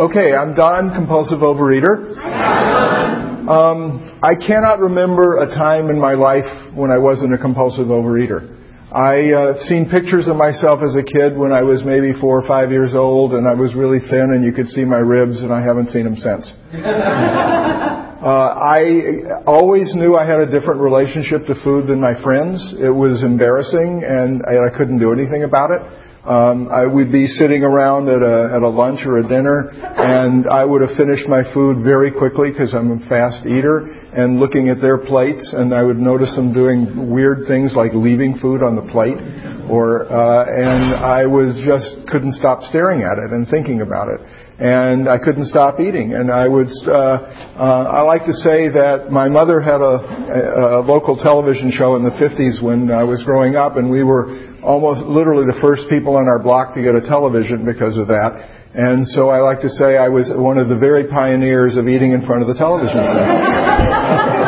Okay, I'm Don, compulsive overeater. Um, I cannot remember a time in my life when I wasn't a compulsive overeater. I uh, seen pictures of myself as a kid when I was maybe four or five years old, and I was really thin, and you could see my ribs, and I haven't seen them since. uh, I always knew I had a different relationship to food than my friends. It was embarrassing, and I, I couldn't do anything about it. Um, I would be sitting around at a, at a lunch or a dinner, and I would have finished my food very quickly because I'm a fast eater, and looking at their plates, and I would notice them doing weird things like leaving food on the plate, or uh, and I was just couldn't stop staring at it and thinking about it and I couldn't stop eating. And I would, uh, uh, I like to say that my mother had a, a, local television show in the 50s when I was growing up, and we were almost literally the first people on our block to get a television because of that. And so I like to say I was one of the very pioneers of eating in front of the television.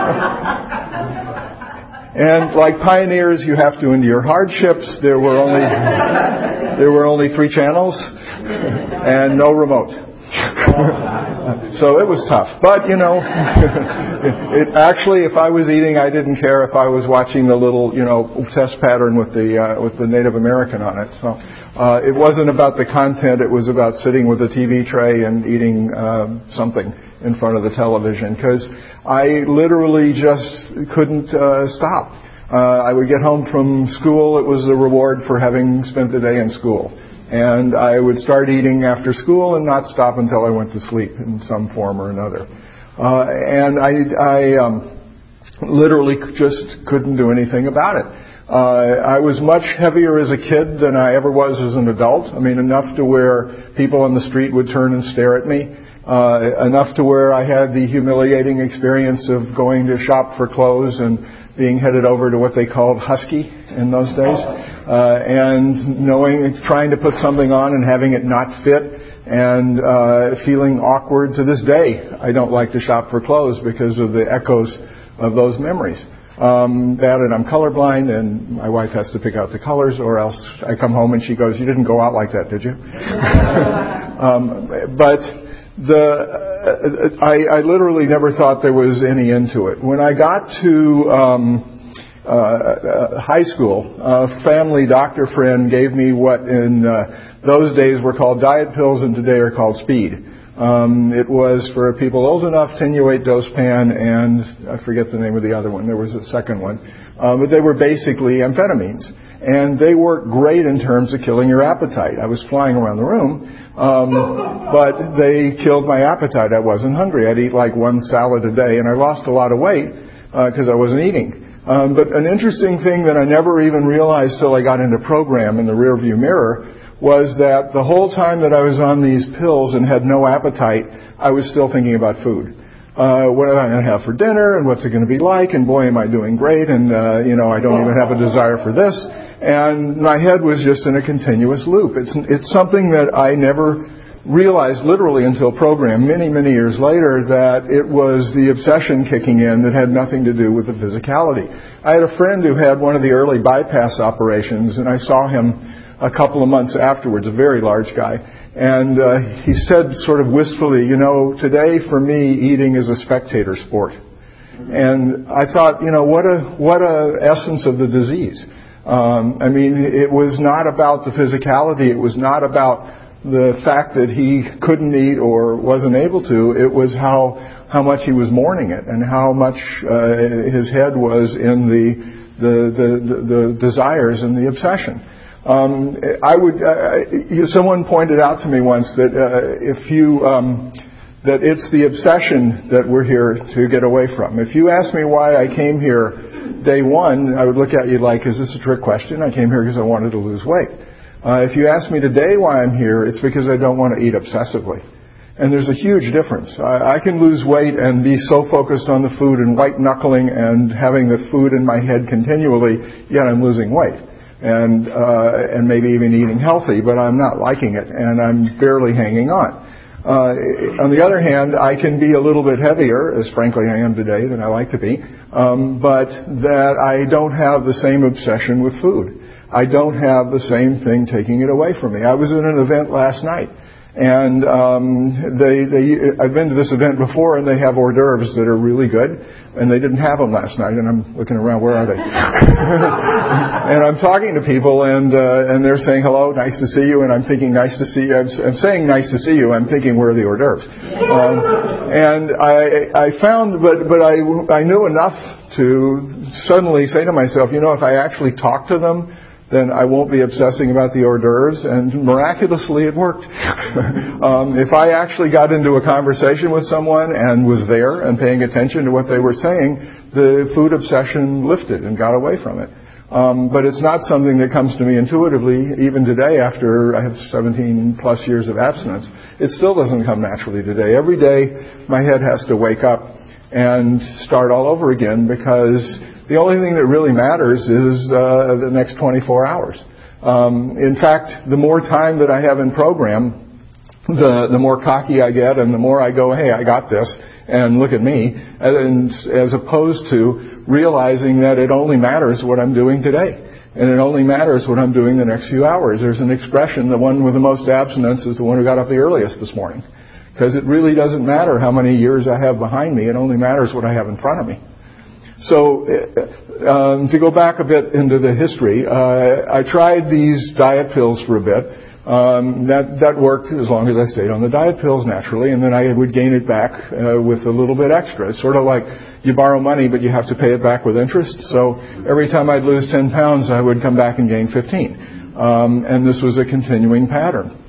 and like pioneers, you have to endure hardships. There were only there were only three channels and no remote. so it was tough. But, you know, it, actually, if I was eating, I didn't care if I was watching the little, you know, test pattern with the, uh, with the Native American on it. So, uh, it wasn't about the content, it was about sitting with a TV tray and eating, uh, something in front of the television. Cause I literally just couldn't, uh, stop. Uh, I would get home from school, it was a reward for having spent the day in school and I would start eating after school and not stop until I went to sleep in some form or another. Uh, and I, I um, literally just couldn't do anything about it. Uh, I was much heavier as a kid than I ever was as an adult. I mean, enough to where people on the street would turn and stare at me. Uh, enough to where I had the humiliating experience of going to shop for clothes and being headed over to what they called husky in those days, uh, and knowing, trying to put something on and having it not fit, and uh, feeling awkward to this day. I don't like to shop for clothes because of the echoes of those memories. Um, that and I'm colorblind, and my wife has to pick out the colors, or else I come home and she goes, "You didn't go out like that, did you?" um, but the uh, I, I literally never thought there was any end to it. When I got to um, uh, uh, high school, a family doctor friend gave me what in uh, those days were called diet pills and today are called speed. Um, it was for people old enough, tenuate dospan, and I forget the name of the other one. There was a second one. Uh, but they were basically amphetamines. And they work great in terms of killing your appetite. I was flying around the room, um, but they killed my appetite. I wasn't hungry. I'd eat like one salad a day, and I lost a lot of weight because uh, I wasn't eating. Um, but an interesting thing that I never even realized till I got into program in the rearview mirror was that the whole time that I was on these pills and had no appetite, I was still thinking about food uh, what am I going to have for dinner and what's it going to be like and boy am I doing great and uh, you know I don't even have a desire for this and my head was just in a continuous loop. It's it's something that I never realized literally until program many many years later that it was the obsession kicking in that had nothing to do with the physicality. I had a friend who had one of the early bypass operations and I saw him a couple of months afterwards, a very large guy and uh, he said, sort of wistfully, you know, today for me, eating is a spectator sport. And I thought, you know, what a what a essence of the disease. Um, I mean, it was not about the physicality. It was not about the fact that he couldn't eat or wasn't able to. It was how how much he was mourning it and how much uh, his head was in the the, the the the desires and the obsession. Um, I would. Uh, someone pointed out to me once that uh, if you um, that it's the obsession that we're here to get away from. If you ask me why I came here day one, I would look at you like, "Is this a trick question?" I came here because I wanted to lose weight. Uh, if you ask me today why I'm here, it's because I don't want to eat obsessively. And there's a huge difference. I, I can lose weight and be so focused on the food and white knuckling and having the food in my head continually, yet I'm losing weight and uh, and maybe even eating healthy, but I'm not liking it, and I'm barely hanging on. Uh, on the other hand, I can be a little bit heavier, as frankly I am today, than I like to be, um, but that I don't have the same obsession with food. I don't have the same thing taking it away from me. I was at an event last night, And um, they, they, I've been to this event before, and they have hors d'oeuvres that are really good, and they didn't have them last night. And I'm looking around, where are they? and I'm talking to people, and uh, and they're saying hello, nice to see you, and I'm thinking nice to see you. I'm, I'm saying nice to see you. I'm thinking where are the hors d'oeuvres? Um, and I I found, but but I I knew enough to suddenly say to myself, you know, if I actually talk to them then I won't be obsessing about the hors d'oeuvres. And miraculously, it worked. um, if I actually got into a conversation with someone and was there and paying attention to what they were saying, the food obsession lifted and got away from it. Um, but it's not something that comes to me intuitively, even today after I have 17 plus years of abstinence. It still doesn't come naturally today. Every day, my head has to wake up and start all over again because the only thing that really matters is uh, the next 24 hours. Um, in fact, the more time that I have in program, the, the more cocky I get and the more I go, hey, I got this, and look at me, and, as opposed to realizing that it only matters what I'm doing today. And it only matters what I'm doing the next few hours. There's an expression, the one with the most abstinence is the one who got up the earliest this morning. Because it really doesn't matter how many years I have behind me, it only matters what I have in front of me. So, uh, um, to go back a bit into the history, uh, I tried these diet pills for a bit. Um, that that worked as long as I stayed on the diet pills naturally, and then I would gain it back uh, with a little bit extra. It's sort of like you borrow money, but you have to pay it back with interest. So every time I'd lose 10 pounds, I would come back and gain 15, um, and this was a continuing pattern.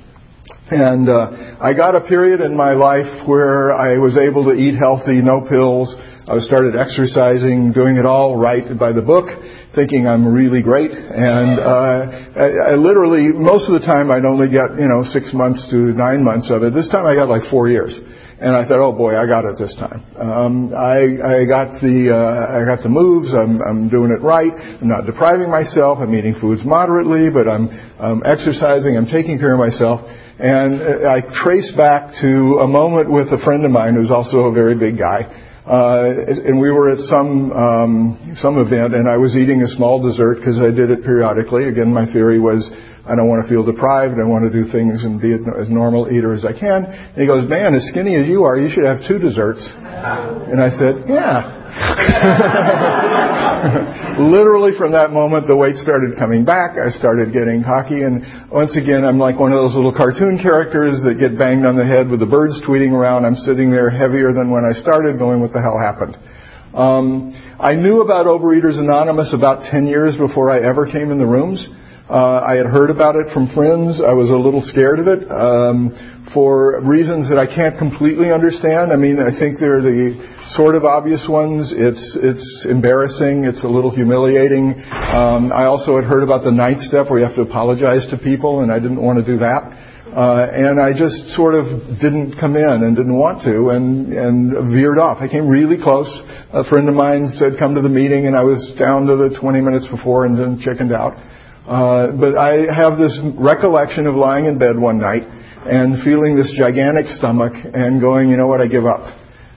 And uh, I got a period in my life where I was able to eat healthy, no pills. I started exercising, doing it all right by the book, thinking I'm really great. And uh, I, I literally, most of the time, I'd only get you know six months to nine months of it. This time, I got like four years. And I thought, oh boy, I got it this time. Um, I, I got the uh, I got the moves. I'm, I'm doing it right. I'm not depriving myself. I'm eating foods moderately, but I'm, I'm exercising. I'm taking care of myself. And I trace back to a moment with a friend of mine who's also a very big guy. Uh, and we were at some um, some event, and I was eating a small dessert because I did it periodically. Again, my theory was I don't want to feel deprived. I want to do things and be as normal eater as I can. And he goes, "Man, as skinny as you are, you should have two desserts." And I said, "Yeah." Literally from that moment, the weight started coming back. I started getting cocky, and once again, I'm like one of those little cartoon characters that get banged on the head with the birds tweeting around. I'm sitting there heavier than when I started, going, "What the hell happened?" Um, I knew about Overeaters Anonymous about 10 years before I ever came in the rooms. Uh, I had heard about it from friends. I was a little scared of it um, for reasons that I can't completely understand. I mean, I think they're the sort of obvious ones. It's it's embarrassing. It's a little humiliating. Um, I also had heard about the ninth step where you have to apologize to people, and I didn't want to do that. Uh, and I just sort of didn't come in and didn't want to and, and veered off. I came really close. A friend of mine said, come to the meeting, and I was down to the 20 minutes before and then chickened out. Uh, but I have this recollection of lying in bed one night and feeling this gigantic stomach and going, you know what, I give up.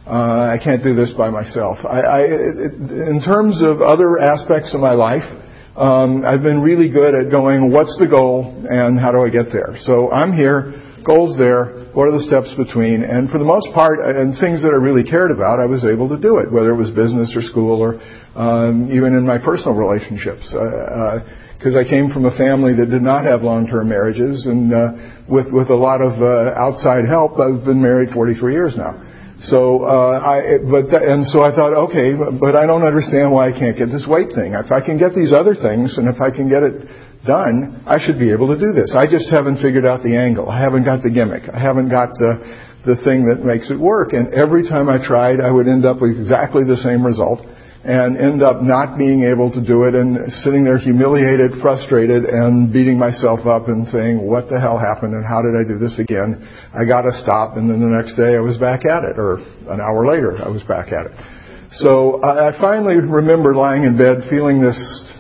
Uh, I can't do this by myself. I, I, it, in terms of other aspects of my life, um, I've been really good at going, what's the goal and how do I get there? So I'm here, goals there, what are the steps between? And for the most part, and things that I really cared about, I was able to do it, whether it was business or school or um, even in my personal relationships. Uh, uh, because I came from a family that did not have long-term marriages, and uh, with with a lot of uh, outside help, I've been married 43 years now. So uh, I, but th- and so I thought, okay, but I don't understand why I can't get this weight thing. If I can get these other things, and if I can get it done, I should be able to do this. I just haven't figured out the angle. I haven't got the gimmick. I haven't got the the thing that makes it work. And every time I tried, I would end up with exactly the same result and end up not being able to do it and sitting there humiliated, frustrated, and beating myself up and saying, what the hell happened and how did I do this again? I gotta stop. And then the next day I was back at it, or an hour later I was back at it. So I finally remember lying in bed feeling this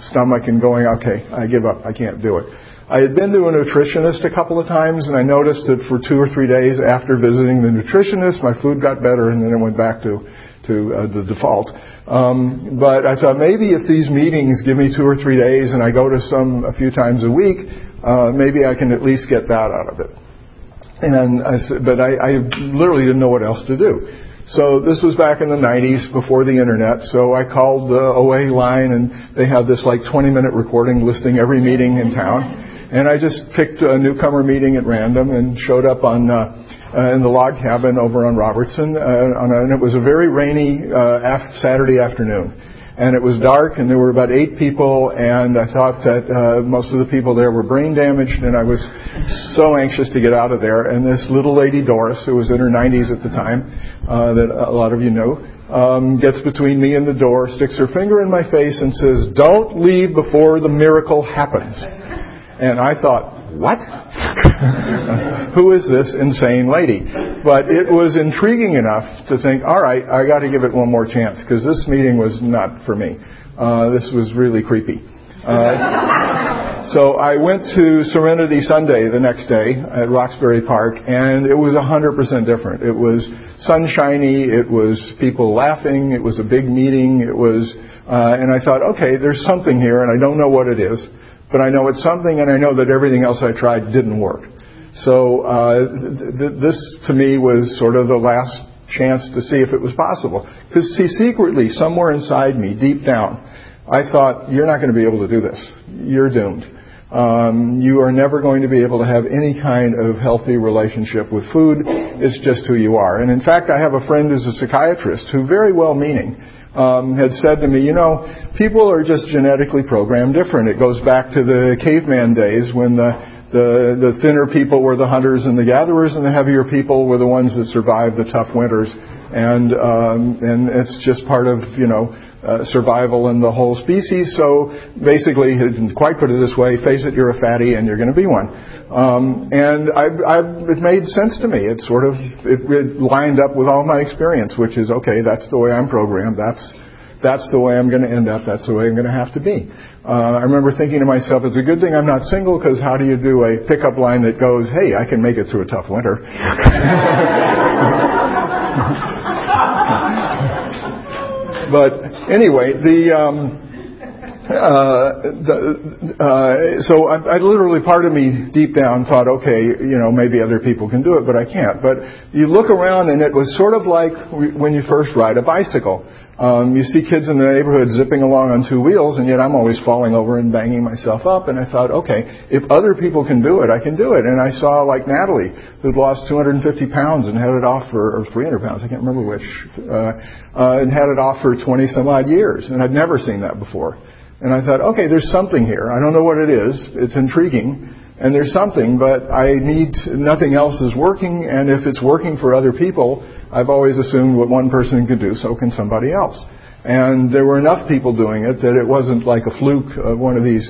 stomach and going, okay, I give up. I can't do it. I had been to a nutritionist a couple of times and I noticed that for two or three days after visiting the nutritionist, my food got better and then it went back to to uh, the default. Um, but I thought maybe if these meetings give me two or three days and I go to some a few times a week, uh, maybe I can at least get that out of it. And I said, but I, I literally didn't know what else to do. So this was back in the 90s before the internet. So I called the OA line and they had this like 20 minute recording listing every meeting in town. And I just picked a newcomer meeting at random and showed up on, uh, uh, in the log cabin over on Robertson. Uh, on a, and it was a very rainy uh, af- Saturday afternoon and it was dark, and there were about eight people, and I thought that uh, most of the people there were brain damaged, and I was so anxious to get out of there. And this little lady Doris, who was in her 90s at the time, uh, that a lot of you know, um, gets between me and the door, sticks her finger in my face, and says, "Don't leave before the miracle happens." And I thought, what? Who is this insane lady? But it was intriguing enough to think, all right, I got to give it one more chance because this meeting was not for me. Uh, this was really creepy. Uh, so I went to Serenity Sunday the next day at Roxbury Park, and it was 100% different. It was sunshiny, it was people laughing, it was a big meeting, it was, uh, and I thought, okay, there's something here, and I don't know what it is but I know it's something, and I know that everything else I tried didn't work. So uh, th- th- this, to me, was sort of the last chance to see if it was possible. Because, see, secretly, somewhere inside me, deep down, I thought, you're not going to be able to do this. You're doomed. Um, you are never going to be able to have any kind of healthy relationship with food. It's just who you are. And in fact, I have a friend who's a psychiatrist who, very well meaning, um, had said to me, you know, people are just genetically programmed different. It goes back to the caveman days when the the, the thinner people were the hunters and the gatherers, and the heavier people were the ones that survived the tough winters. And um, and it's just part of you know uh, survival in the whole species. So basically, he didn't quite put it this way: face it, you're a fatty, and you're going to be one. Um, and I, I, it made sense to me. It sort of it, it lined up with all my experience, which is okay. That's the way I'm programmed. That's that's the way I'm going to end up. That's the way I'm going to have to be. Uh, I remember thinking to myself, it's a good thing I'm not single because how do you do a pickup line that goes, hey, I can make it through a tough winter? but anyway, the, um, uh, so I, I literally, part of me deep down thought, okay, you know, maybe other people can do it, but I can't. But you look around and it was sort of like when you first ride a bicycle. Um, you see kids in the neighborhood zipping along on two wheels, and yet I'm always falling over and banging myself up. And I thought, okay, if other people can do it, I can do it. And I saw like Natalie, who'd lost 250 pounds and had it off for, or 300 pounds, I can't remember which, uh, uh, and had it off for 20 some odd years. And I'd never seen that before. And I thought, okay, there's something here. I don't know what it is. It's intriguing. And there's something, but I need, nothing else is working, and if it's working for other people, I've always assumed what one person can do, so can somebody else. And there were enough people doing it that it wasn't like a fluke, of one of these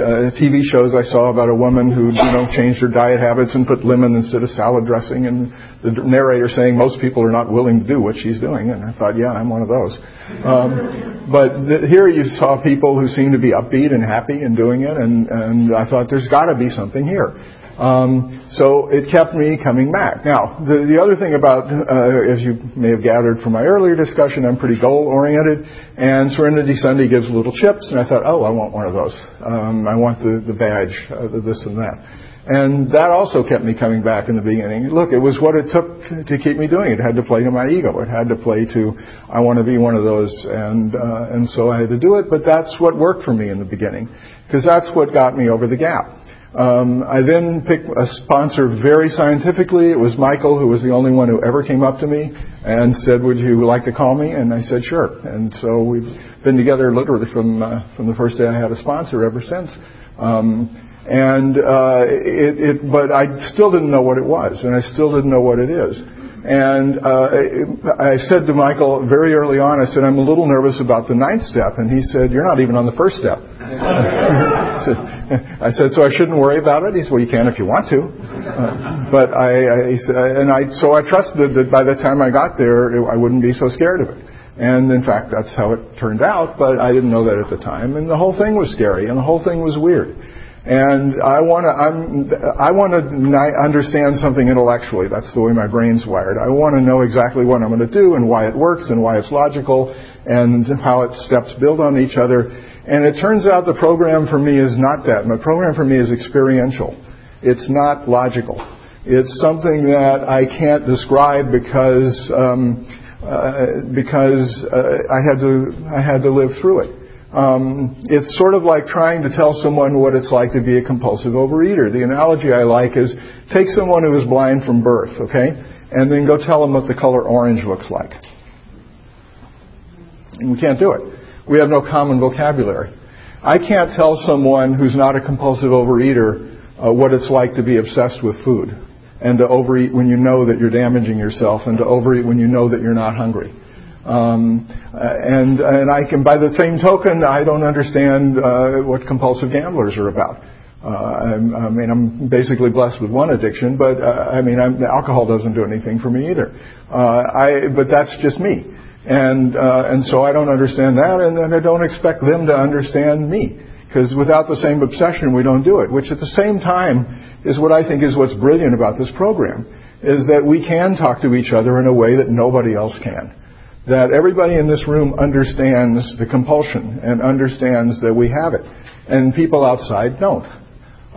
uh, TV shows I saw about a woman who, you know, changed her diet habits and put lemon instead of salad dressing, and the narrator saying most people are not willing to do what she's doing. And I thought, yeah, I'm one of those. Um, but th- here you saw people who seemed to be upbeat and happy and doing it, and, and I thought there's got to be something here. Um, so it kept me coming back. Now, the, the other thing about, uh, as you may have gathered from my earlier discussion, I'm pretty goal oriented, and Serenity Sunday gives little chips, and I thought, oh, I want one of those. Um, I want the, the badge, uh, the this and that. And that also kept me coming back in the beginning. Look, it was what it took to keep me doing it. It had to play to my ego. It had to play to, I want to be one of those, and uh, and so I had to do it. But that's what worked for me in the beginning, because that's what got me over the gap. Um, I then picked a sponsor very scientifically. It was Michael, who was the only one who ever came up to me and said, "Would you like to call me?" And I said, "Sure." And so we've been together literally from uh, from the first day I had a sponsor ever since. Um, and uh, it, it, but I still didn't know what it was, and I still didn't know what it is. And uh, I said to Michael very early on, I said, I'm a little nervous about the ninth step. And he said, You're not even on the first step. I said, So I shouldn't worry about it? He said, Well, you can if you want to. Uh, but I, I, and I, so I trusted that by the time I got there, I wouldn't be so scared of it. And in fact, that's how it turned out, but I didn't know that at the time. And the whole thing was scary, and the whole thing was weird. And I want to, I'm I want to understand something intellectually. That's the way my brain's wired. I want to know exactly what I'm going to do and why it works and why it's logical and how its steps build on each other. And it turns out the program for me is not that. My program for me is experiential. It's not logical. It's something that I can't describe because um, uh, because uh, I had to I had to live through it. Um, it's sort of like trying to tell someone what it's like to be a compulsive overeater. The analogy I like is take someone who is blind from birth, okay, and then go tell them what the color orange looks like. And we can't do it. We have no common vocabulary. I can't tell someone who's not a compulsive overeater uh, what it's like to be obsessed with food and to overeat when you know that you're damaging yourself and to overeat when you know that you're not hungry. Um, and and I can, by the same token, I don't understand uh, what compulsive gamblers are about. Uh, I mean, I'm basically blessed with one addiction, but uh, I mean, I'm, alcohol doesn't do anything for me either. Uh, I, but that's just me, and uh, and so I don't understand that, and, and I don't expect them to understand me, because without the same obsession, we don't do it. Which at the same time is what I think is what's brilliant about this program, is that we can talk to each other in a way that nobody else can. That everybody in this room understands the compulsion and understands that we have it, and people outside don't.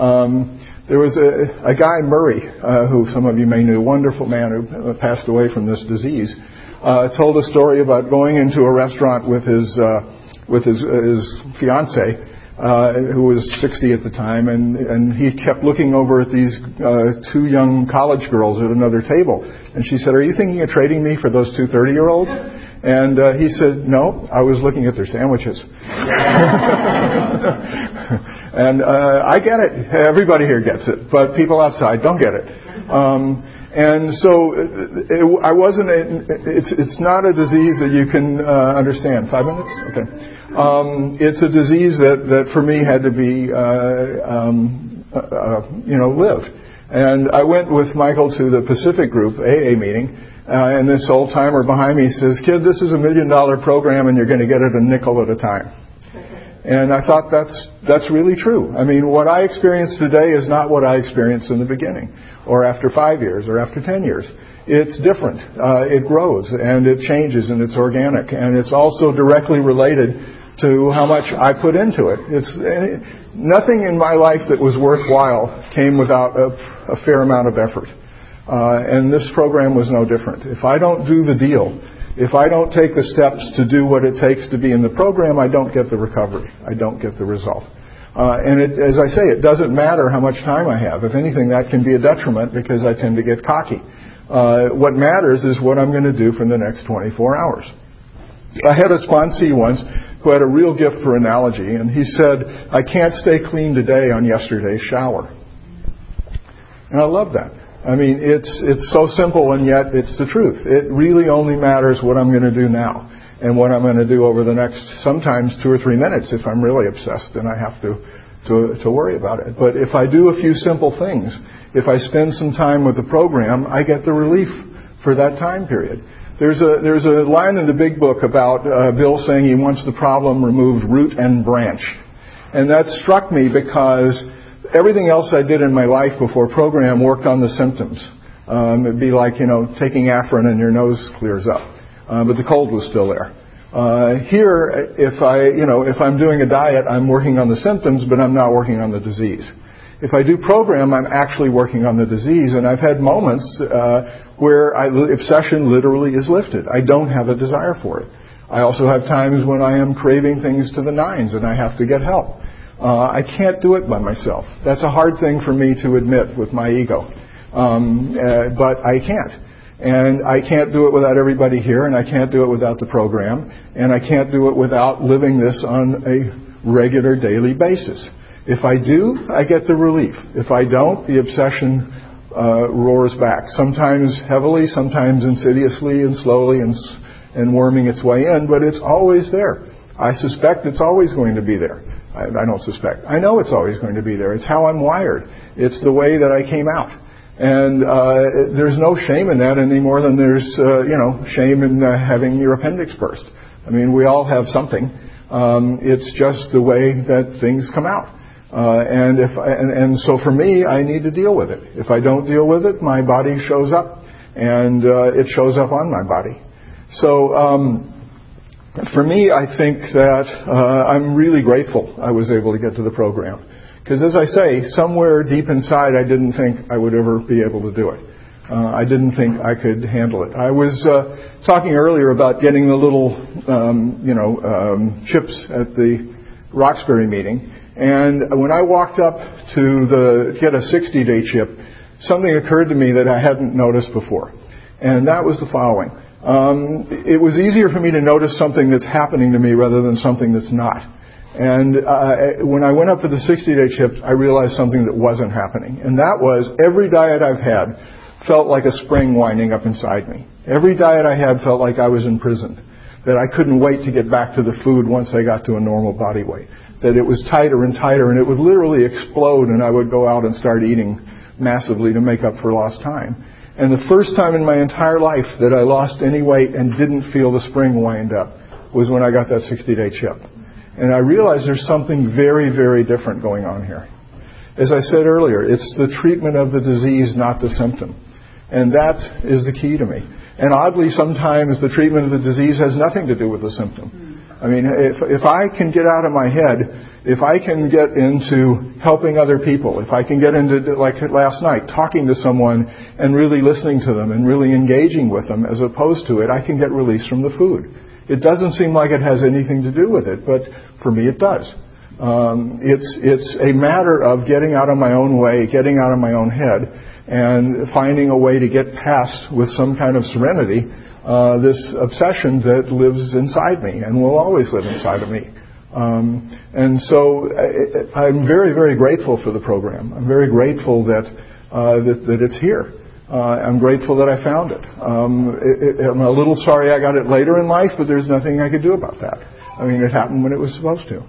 Um, there was a, a guy, Murray, uh, who some of you may know, wonderful man who passed away from this disease, uh, told a story about going into a restaurant with his uh, with his, his fiance, uh, who was 60 at the time, and and he kept looking over at these uh, two young college girls at another table, and she said, "Are you thinking of trading me for those two 30-year-olds?" And uh, he said, "No, I was looking at their sandwiches." and uh, I get it. Everybody here gets it, but people outside don't get it. Um, and so it, it, I wasn't. It's it's not a disease that you can uh, understand. Five minutes. Okay. Um, it's a disease that that for me had to be uh, um, uh, uh you know lived. And I went with Michael to the Pacific Group AA meeting, uh, and this old timer behind me says, "Kid, this is a million dollar program, and you're going to get it a nickel at a time." And I thought that's, that's really true. I mean, what I experience today is not what I experienced in the beginning, or after five years, or after ten years. It's different. Uh, it grows, and it changes, and it's organic, and it's also directly related to how much I put into it. It's nothing in my life that was worthwhile came without a, a fair amount of effort. Uh, and this program was no different. If I don't do the deal, if I don't take the steps to do what it takes to be in the program, I don't get the recovery. I don't get the result. Uh, and it, as I say, it doesn't matter how much time I have. If anything, that can be a detriment because I tend to get cocky. Uh, what matters is what I'm going to do for the next 24 hours. I had a sponsee once who had a real gift for analogy, and he said, I can't stay clean today on yesterday's shower. And I love that. I mean, it's, it's so simple and yet it's the truth. It really only matters what I'm going to do now and what I'm going to do over the next sometimes two or three minutes if I'm really obsessed and I have to, to, to worry about it. But if I do a few simple things, if I spend some time with the program, I get the relief for that time period. There's a, there's a line in the big book about uh, Bill saying he wants the problem removed root and branch. And that struck me because everything else I did in my life before program worked on the symptoms. Um, it'd be like, you know, taking Afrin and your nose clears up. Uh, but the cold was still there. Uh, here, if I, you know, if I'm doing a diet, I'm working on the symptoms, but I'm not working on the disease. If I do program, I'm actually working on the disease, and I've had moments uh, where I, obsession literally is lifted. I don't have a desire for it. I also have times when I am craving things to the nines, and I have to get help. Uh, I can't do it by myself. That's a hard thing for me to admit with my ego. Um, uh, but I can't. And I can't do it without everybody here, and I can't do it without the program, and I can't do it without living this on a regular daily basis. If I do, I get the relief. If I don't, the obsession uh, roars back. Sometimes heavily, sometimes insidiously and slowly and, and worming its way in, but it's always there. I suspect it's always going to be there. I, I don't suspect. I know it's always going to be there. It's how I'm wired. It's the way that I came out. And uh, there's no shame in that any more than there's, uh, you know, shame in uh, having your appendix burst. I mean, we all have something. Um, it's just the way that things come out. Uh, and if I, and, and so for me, I need to deal with it. If I don't deal with it, my body shows up, and uh, it shows up on my body. So um, for me, I think that uh, I'm really grateful I was able to get to the program Because as I say, somewhere deep inside, I didn't think I would ever be able to do it. Uh, I didn't think I could handle it. I was uh, talking earlier about getting the little, um, you know, um, chips at the Roxbury meeting, and when I walked up to the get a 60-day chip, something occurred to me that I hadn't noticed before, and that was the following. Um, it was easier for me to notice something that's happening to me rather than something that's not. And uh, when I went up for the 60-day chips, I realized something that wasn't happening, and that was every diet I've had felt like a spring winding up inside me. Every diet I had felt like I was imprisoned. That I couldn't wait to get back to the food once I got to a normal body weight. That it was tighter and tighter and it would literally explode and I would go out and start eating massively to make up for lost time. And the first time in my entire life that I lost any weight and didn't feel the spring wind up was when I got that 60 day chip. And I realized there's something very, very different going on here. As I said earlier, it's the treatment of the disease, not the symptom. And that is the key to me. And oddly, sometimes the treatment of the disease has nothing to do with the symptom. I mean, if, if I can get out of my head, if I can get into helping other people, if I can get into, like last night, talking to someone and really listening to them and really engaging with them as opposed to it, I can get release from the food. It doesn't seem like it has anything to do with it, but for me it does. Um, it's, it's a matter of getting out of my own way, getting out of my own head, and finding a way to get past with some kind of serenity uh, this obsession that lives inside me and will always live inside of me. Um, and so I, am very, very grateful for the program. I'm very grateful that uh, that, that, it's here. Uh, I'm grateful that I found it. Um, it, it. I'm a little sorry I got it later in life, but there's nothing I could do about that. I mean, it happened when it was supposed to.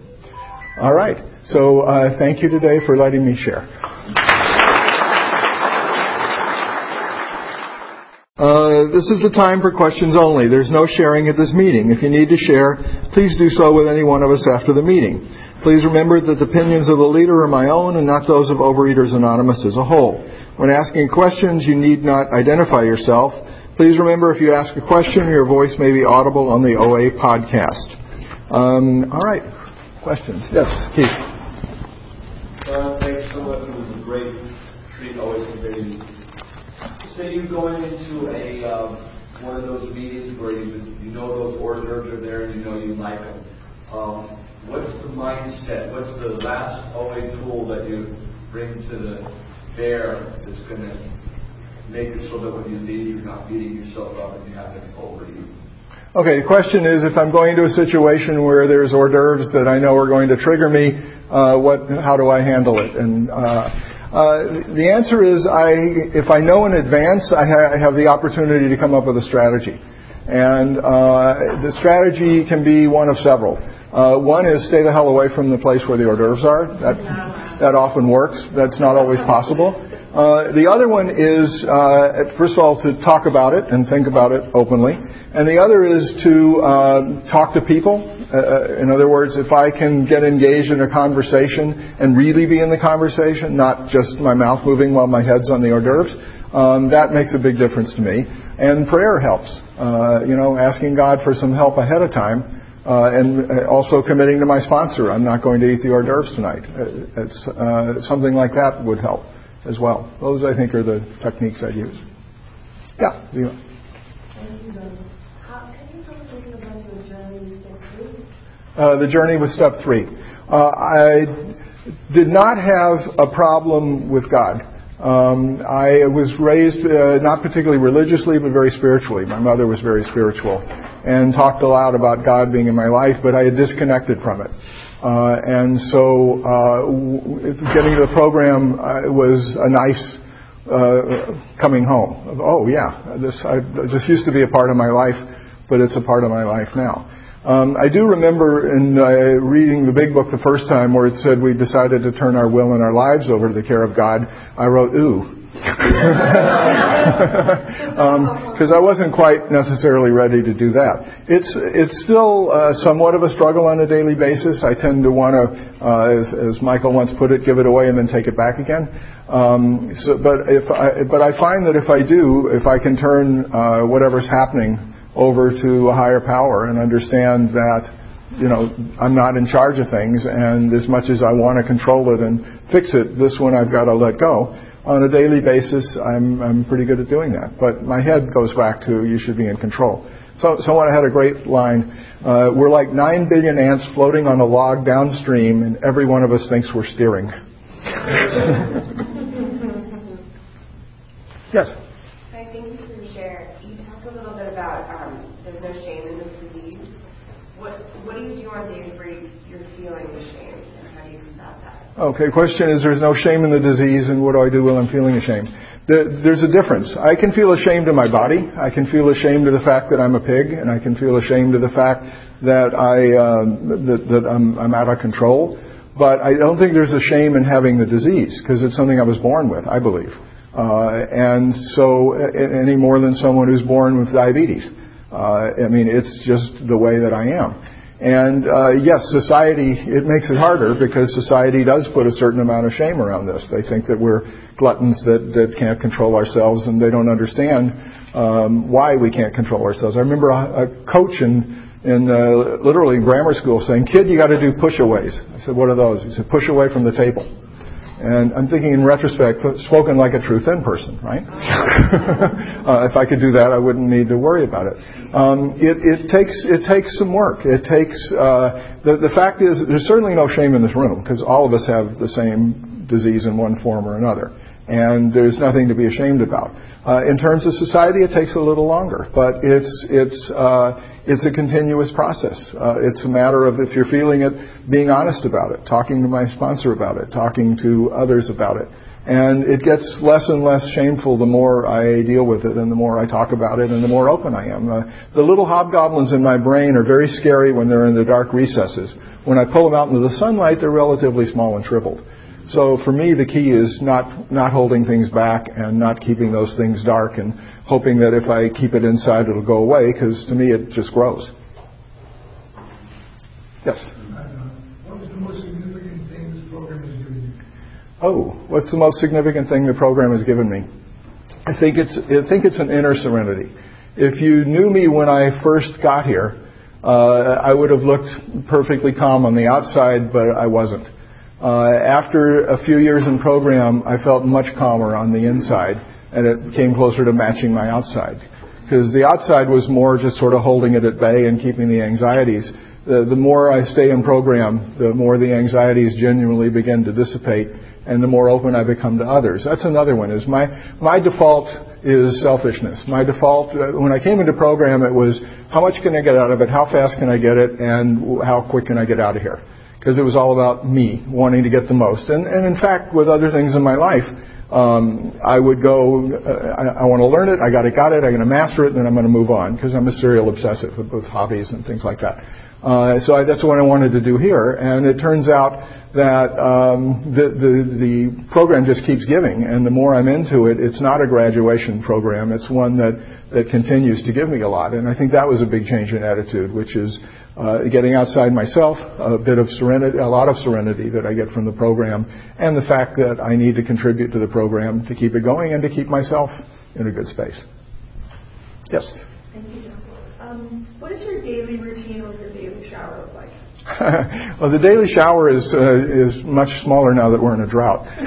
All right. So uh, thank you today for letting me share. Uh, this is the time for questions only. There's no sharing at this meeting. If you need to share, please do so with any one of us after the meeting. Please remember that the opinions of the leader are my own and not those of Overeaters Anonymous as a whole. When asking questions, you need not identify yourself. Please remember if you ask a question, your voice may be audible on the OA podcast. Um, all right. Questions? Yes, Keith. Uh, thanks so much. It was a great treat. Always say you're going into a um, one of those meetings where you you know those hors d'oeuvres are there and you know you like them. Um, what's the mindset? What's the last OA tool that you bring to the bear that's going to make it so that when you leave, you're not beating yourself up and you have to overeat? Okay, the question is if I'm going to a situation where there's hors d'oeuvres that I know are going to trigger me, uh, what, how do I handle it? And uh, uh, the answer is, I, if I know in advance, I, ha- I, have the opportunity to come up with a strategy. And uh, the strategy can be one of several. Uh, one is stay the hell away from the place where the hors d'oeuvres are. That, that often works. That's not always possible. Uh, the other one is, uh, first of all, to talk about it and think about it openly. And the other is to uh, talk to people uh, uh, in other words, if I can get engaged in a conversation and really be in the conversation, not just my mouth moving while my head's on the hors d'oeuvres, um, that makes a big difference to me. And prayer helps. Uh, you know, asking God for some help ahead of time, and uh, also committing to my sponsor. I'm not going to eat the hors d'oeuvres tonight. It's uh, something like that would help as well. Those, I think, are the techniques I'd use. Yeah. Uh, the journey with step three. Uh, I did not have a problem with God. Um, I was raised uh, not particularly religiously, but very spiritually. My mother was very spiritual and talked a lot about God being in my life, but I had disconnected from it. Uh, and so uh, getting to the program uh, was a nice uh, coming home. Oh yeah, this I, this used to be a part of my life, but it's a part of my life now. Um, I do remember in uh, reading the Big Book the first time where it said we decided to turn our will and our lives over to the care of God. I wrote, ooh. Because um, I wasn't quite necessarily ready to do that. It's it's still uh, somewhat of a struggle on a daily basis. I tend to want to, uh, as, as Michael once put it, give it away and then take it back again. Um, so, but if I, but I find that if I do, if I can turn uh, whatever's happening over to a higher power and understand that you know, I'm not in charge of things, and as much as I want to control it and fix it, this one I've got to let go. On a daily basis, I'm, I'm pretty good at doing that. But my head goes back to you should be in control. So someone had a great line. Uh, we're like nine billion ants floating on a log downstream, and every one of us thinks we're steering. yes. Hi, thank you for your share. You talked a little bit about um, there's no shame in this disease. What what do you do on days where you're feeling the shame, and how do you combat that? Okay, question is there's no shame in the disease, and what do I do when I'm feeling ashamed? There's a difference. I can feel ashamed of my body. I can feel ashamed of the fact that I'm a pig, and I can feel ashamed of the fact that I uh, that, that I'm, I'm out of control. But I don't think there's a shame in having the disease because it's something I was born with. I believe. Uh, and so, any more than someone who's born with diabetes. Uh, I mean, it's just the way that I am. And uh, yes, society, it makes it harder because society does put a certain amount of shame around this. They think that we're gluttons that, that can't control ourselves and they don't understand um, why we can't control ourselves. I remember a, a coach in, in uh, literally grammar school saying, kid, you got to do push-aways. I said, what are those? He said, push away from the table. And I'm thinking in retrospect, spoken like a true thin person, right? uh, if I could do that, I wouldn't need to worry about it. Um, it, it, takes it takes some work. It takes uh, the the fact is there's certainly no shame in this room because all of us have the same disease in one form or another and there's nothing to be ashamed about. Uh, in terms of society, it takes a little longer, but it's it's uh, it's a continuous process. Uh, it's a matter of if you're feeling it, being honest about it, talking to my sponsor about it, talking to others about it, and it gets less and less shameful the more I deal with it, and the more I talk about it, and the more open I am. Uh, the little hobgoblins in my brain are very scary when they're in the dark recesses. When I pull them out into the sunlight, they're relatively small and shriveled. So for me, the key is not, not holding things back and not keeping those things dark and hoping that if I keep it inside, it'll go away because to me, it just grows. Yes? What's the most significant thing this program has given you? Oh, what's the most significant thing the program has given me? I think it's, I think it's an inner serenity. If you knew me when I first got here, uh, I would have looked perfectly calm on the outside, but I wasn't. Uh, after a few years in program, I felt much calmer on the inside, and it came closer to matching my outside. Because the outside was more just sort of holding it at bay and keeping the anxieties. The, the more I stay in program, the more the anxieties genuinely begin to dissipate, and the more open I become to others. That's another one. Is my my default is selfishness. My default uh, when I came into program, it was how much can I get out of it, how fast can I get it, and how quick can I get out of here because it was all about me wanting to get the most. And, and in fact, with other things in my life, um, I would go, uh, I, I want to learn it, I got it, got it, I'm going to master it, and then I'm going to move on because I'm a serial obsessive with, both hobbies and things like that. Uh, so I, that's what I wanted to do here, and it turns out that um, the, the the program just keeps giving, and the more I'm into it, it's not a graduation program; it's one that that continues to give me a lot. And I think that was a big change in attitude, which is uh, getting outside myself, a bit of serenity, a lot of serenity that I get from the program, and the fact that I need to contribute to the program to keep it going and to keep myself in a good space. Yes. Thank you, John. Um, what is your daily routine or your daily shower look like? well, the daily shower is uh, is much smaller now that we're in a drought.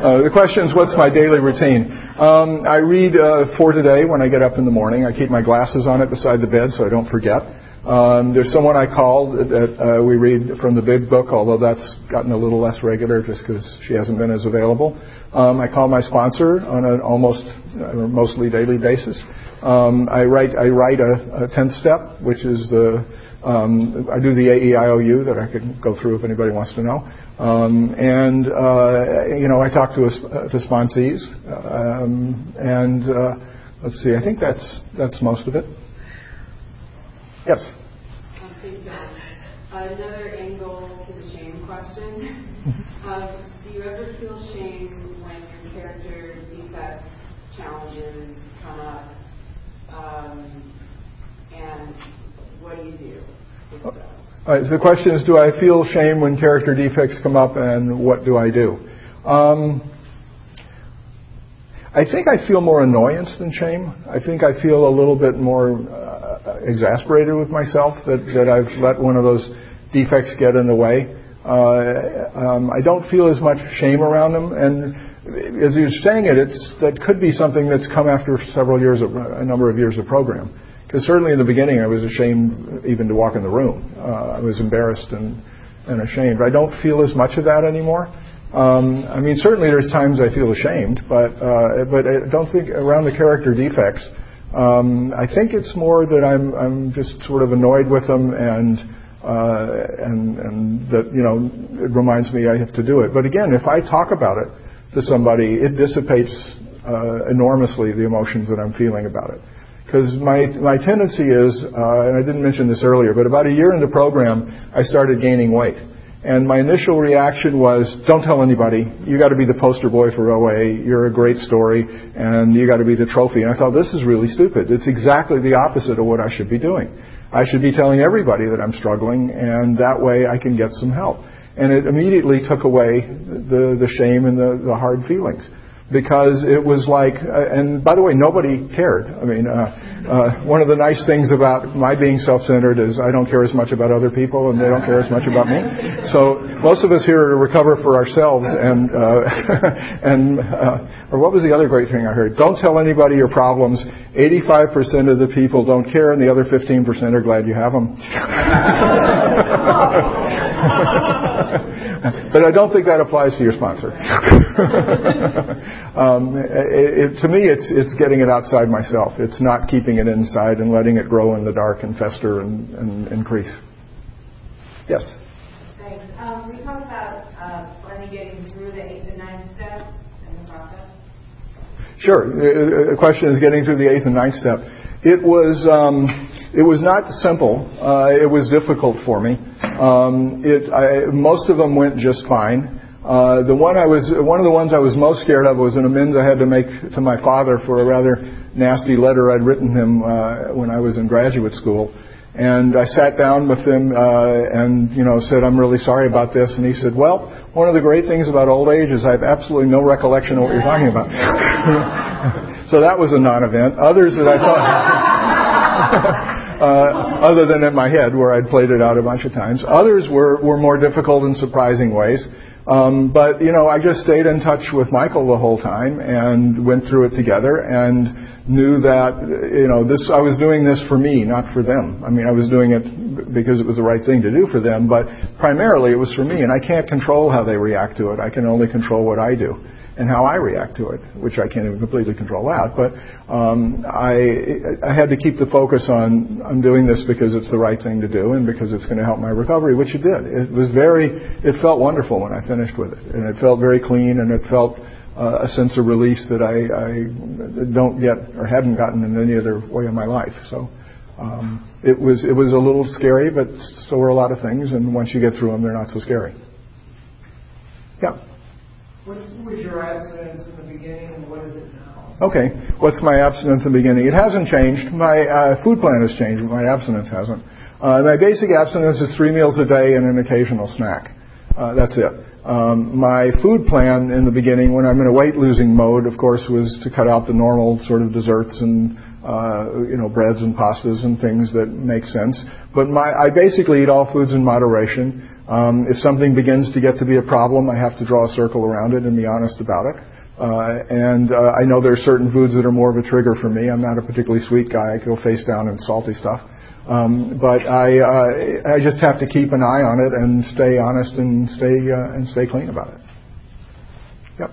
uh, the question is, what's my daily routine? Um, I read uh, for today when I get up in the morning. I keep my glasses on it beside the bed so I don't forget. Um, there's someone I call that, uh, we read from the big book, although that's gotten a little less regular just because she hasn't been as available. Um, I call my sponsor on an almost uh, mostly daily basis. Um, I write I write a, a tenth step, which is the um, I do the AEIOU that I could go through if anybody wants to know. Um, and uh, you know I talk to uh, to sponsees, um, and uh, let's see, I think that's that's most of it. Yes. Um, thank you. Another angle to the shame question. Um, do you ever feel shame when your character defects, challenges come up? Um, and what do you do? All right, so the question is, do I feel shame when character defects come up, and what do I do? Um, I think I feel more annoyance than shame. I think I feel a little bit more uh, exasperated with myself that, that I've let one of those defects get in the way. Uh, um, I don't feel as much shame around them, and as you're saying it, it's that could be something that's come after several years of a number of years of program. Because certainly in the beginning, I was ashamed even to walk in the room. Uh, I was embarrassed and, and ashamed. I don't feel as much of that anymore. Um, I mean, certainly there's times I feel ashamed, but uh, but I don't think around the character defects. Um, I think it's more that I'm I'm just sort of annoyed with them and uh, and, and that, you know, it reminds me I have to do it. But again, if I talk about it to somebody, it dissipates uh, enormously the emotions that I'm feeling about it. Because my, my tendency is, uh, and I didn't mention this earlier, but about a year into the program, I started gaining weight. And my initial reaction was, don't tell anybody. You got to be the poster boy for OA. You're a great story, and you got to be the trophy. And I thought, this is really stupid. It's exactly the opposite of what I should be doing. I should be telling everybody that I'm struggling, and that way I can get some help. And it immediately took away the, the shame and the, the hard feelings because it was like, uh, and by the way, nobody cared. I mean, uh, uh, one of the nice things about my being self-centered is I don't care as much about other people, and they don't care as much about me. So most of us here are to recover for ourselves, and uh, and uh, or what was the other great thing I heard? Don't tell anybody your problems. 85% of the people don't care, and the other 15% are glad you have them. but I don't think that applies to your sponsor. um, it, it, to me, it's it's getting it outside myself. It's not keeping it inside and letting it grow in the dark and fester and, and increase. Yes. Thanks. Um, we talked about uh, finally getting through the eighth and ninth step in the process. Sure. The question is getting through the eighth and ninth step. It was um, it was not simple. Uh, it was difficult for me. Um, it I, most of them went just fine. Uh, the one I was, one of the ones I was most scared of was an amends I had to make to my father for a rather nasty letter I'd written him uh, when I was in graduate school. And I sat down with him uh, and you know said I'm really sorry about this. And he said, Well, one of the great things about old age is I have absolutely no recollection of what you're talking about. so that was a non-event. Others that I thought. Uh, other than in my head where I'd played it out a bunch of times. Others were, were more difficult in surprising ways. Um, but you know, I just stayed in touch with Michael the whole time and went through it together and knew that you know this I was doing this for me, not for them. I mean, I was doing it because it was the right thing to do for them, but primarily it was for me, and I can't control how they react to it. I can only control what I do and how I react to it, which I can't even completely control that. But um, I, I had to keep the focus on I'm doing this because it's the right thing to do and because it's going to help my recovery, which it did. It was very, it felt wonderful when I finished with it, and it felt very clean, and it felt uh, a sense of release that I, I don't get or hadn't gotten in any other way in my life. So. Um, it was it was a little scary, but so were a lot of things. And once you get through them, they're not so scary. Yeah. What was your abstinence in the beginning and what is it now? Okay. What's my abstinence in the beginning? It hasn't changed. My uh, food plan has changed, but my abstinence hasn't. Uh, my basic abstinence is three meals a day and an occasional snack. Uh, that's it. Um, my food plan in the beginning, when I'm in a weight losing mode, of course, was to cut out the normal sort of desserts and uh, you know breads and pastas and things that make sense. But my, I basically eat all foods in moderation. Um, if something begins to get to be a problem, I have to draw a circle around it and be honest about it. Uh, and uh, I know there are certain foods that are more of a trigger for me. I'm not a particularly sweet guy. I go face down in salty stuff. Um, but I, uh, I just have to keep an eye on it and stay honest and stay uh, and stay clean about it. Yep.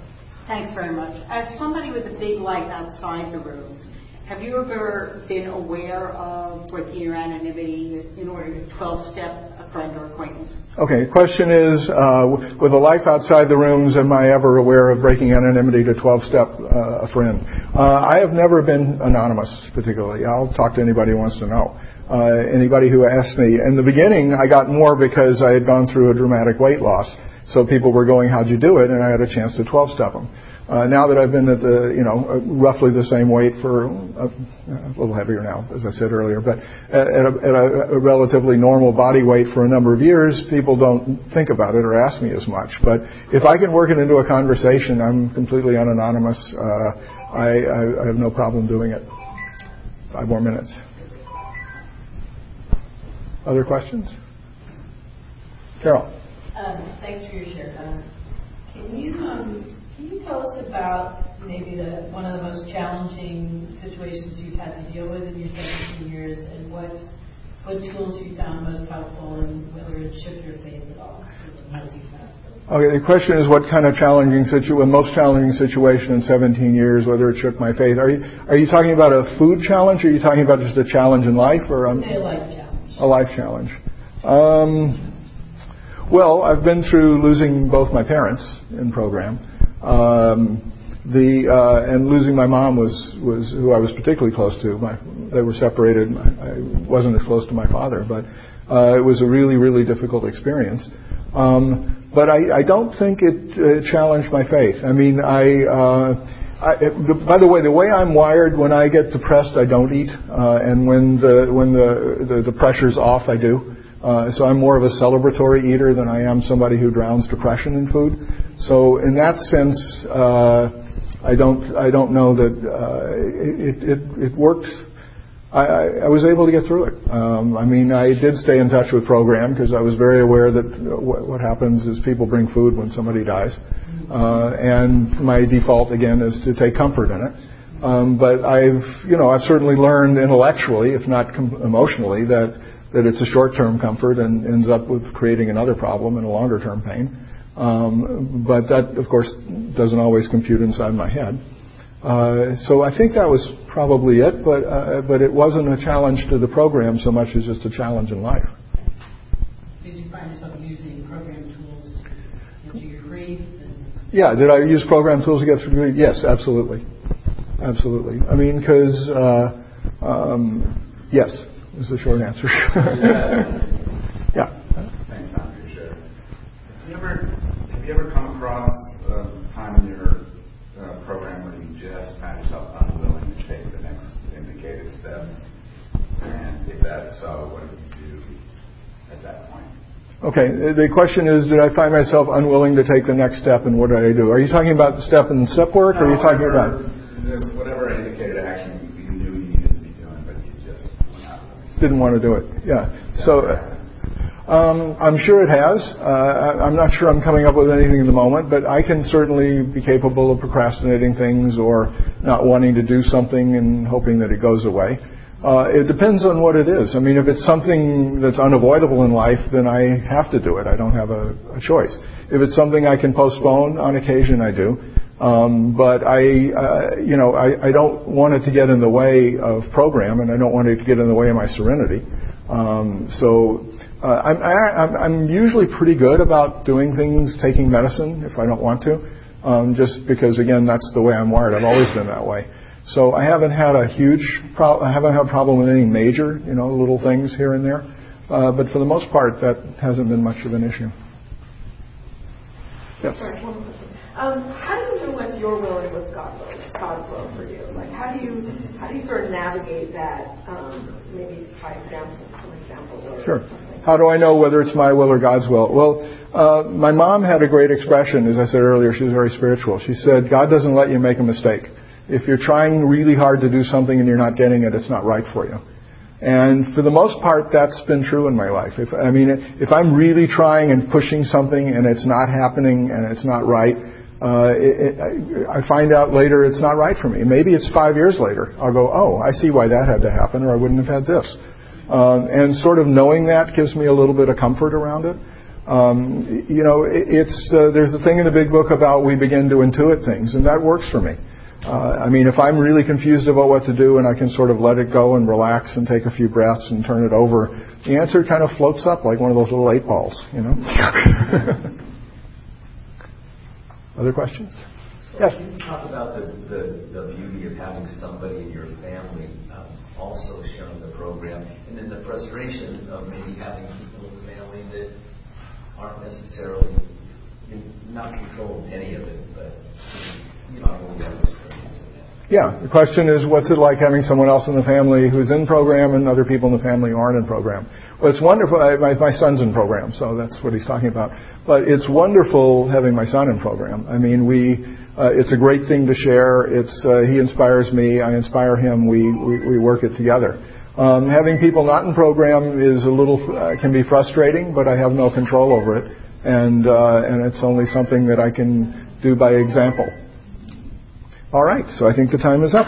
Thanks very much. As somebody with a big light outside the rooms, have you ever been aware of breaking your anonymity in order to 12-step a friend or acquaintance? Okay. Question is, uh, with a life outside the rooms, am I ever aware of breaking anonymity to 12-step uh, a friend? Uh, I have never been anonymous, particularly. I'll talk to anybody who wants to know. Uh, anybody who asks me. In the beginning, I got more because I had gone through a dramatic weight loss. So people were going, how'd you do it? And I had a chance to 12-step them. Uh, now that I've been at the, you know, uh, roughly the same weight for a, a little heavier now, as I said earlier, but at, at, a, at a, relatively normal body weight for a number of years, people don't think about it or ask me as much. But if I can work it into a conversation, I'm completely unanonymous. Uh, I, I, I have no problem doing it. Five more minutes. Other questions? Carol. Um, thanks for your share, Connor. Can you um, can you tell us about maybe the one of the most challenging situations you've had to deal with in your 17 years, and what what tools you found most helpful, and whether it shifted your faith at all as you passed Okay, the question is what kind of challenging situation, most challenging situation in 17 years, whether it shook my faith. Are you, are you talking about a food challenge, or are you talking about just a challenge in life, or um, a life challenge? A life challenge. Um, well, I've been through losing both my parents in program. Um, the uh, and losing my mom was was who I was particularly close to. My, they were separated. I wasn't as close to my father, but uh, it was a really really difficult experience. Um, but I, I don't think it uh, challenged my faith. I mean, I. Uh, I, the, by the way, the way I'm wired, when I get depressed, I don't eat, uh, and when the when the, the the pressure's off, I do. Uh, so I'm more of a celebratory eater than I am somebody who drowns depression in food. So in that sense, uh, I don't I don't know that uh, it, it it. I, I was able to get through it. Um, I mean, I did stay in touch with program because I was very aware that what, what happens is people bring food when somebody dies, uh, and my default again is to take comfort in it. Um, but I've, you know, I've certainly learned intellectually, if not com- emotionally, that that it's a short-term comfort and ends up with creating another problem and a longer-term pain. Um, but that, of course, doesn't always compute inside my head. Uh, so I think that was probably it, but uh, but it wasn't a challenge to the program so much as just a challenge in life. Did you find yourself using program tools to get your grief? Yeah, did I use program tools to get through grief? Yes, absolutely, absolutely. I mean, because uh, um, yes, is the short answer. yeah. Thanks, Tom, for your share. Have you ever have you ever come across a time in your uh, program where you just found yourself unwilling to take the next indicated step? And if that's so, what did you do at that point? Okay. The question is, did I find myself unwilling to take the next step, and what did I do? Are you talking about the step in step work, no, or are you talking about whatever indicated didn't want to do it. Yeah. So um, I'm sure it has. Uh, I'm not sure I'm coming up with anything in the moment, but I can certainly be capable of procrastinating things or not wanting to do something and hoping that it goes away. Uh, it depends on what it is. I mean, if it's something that's unavoidable in life, then I have to do it. I don't have a, a choice. If it's something I can postpone, on occasion I do. Um, but I, uh, you know, I, don't want it to get in the way of program, and I don't want it to get in the way of my serenity. Um, so uh, I'm, I'm usually pretty good about doing things, taking medicine if I don't want to, um, just because again that's the way I'm wired. I've always been that way. So I haven't had a huge, pro- I haven't had a problem with any major, you know, little things here and there. Uh, but for the most part, that hasn't been much of an issue. Yes. Sorry, one. Um, how do you know what's your will and what's God's will, God's will for you? Like, how do you how do you sort of navigate that? Um, maybe by example, some examples. Or sure. How do I know whether it's my will or God's will? Well, uh, my mom had a great expression. As I said earlier, she was very spiritual. She said, "God doesn't let you make a mistake. If you're trying really hard to do something and you're not getting it, it's not right for you." And for the most part, that's been true in my life. If, I mean, if I'm really trying and pushing something and it's not happening and it's not right, uh, it, it, I find out later it's not right for me. Maybe it's five years later. I'll go, oh, I see why that had to happen, or I wouldn't have had this. Um, and sort of knowing that gives me a little bit of comfort around it. Um, you know, it, it's uh, there's a thing in the big book about we begin to intuit things, and that works for me. Uh, I mean, if I'm really confused about what to do and I can sort of let it go and relax and take a few breaths and turn it over, the answer kind of floats up like one of those little eight balls, you know. Other questions? Yes. Can you talk about the, the, the, beauty of having somebody in your family um, also sharing the program, and then the frustration of maybe having people in the family that aren't necessarily not controlling any of it, but you know, experience in that. Yeah, the question is, what's it like having someone else in the family who's in program and other people in the family who aren't in program? Well, it's wonderful. I, my, my son's in program, so that's what he's talking about. But it's wonderful having my son in program. I mean, we, uh, it's a great thing to share. It's, uh, he inspires me. I inspire him. We, we, we work it together. Um, having people not in program is a little, uh, can be frustrating, but I have no control over it. And, uh, and it's only something that I can do by example. All right, so I think the time is up.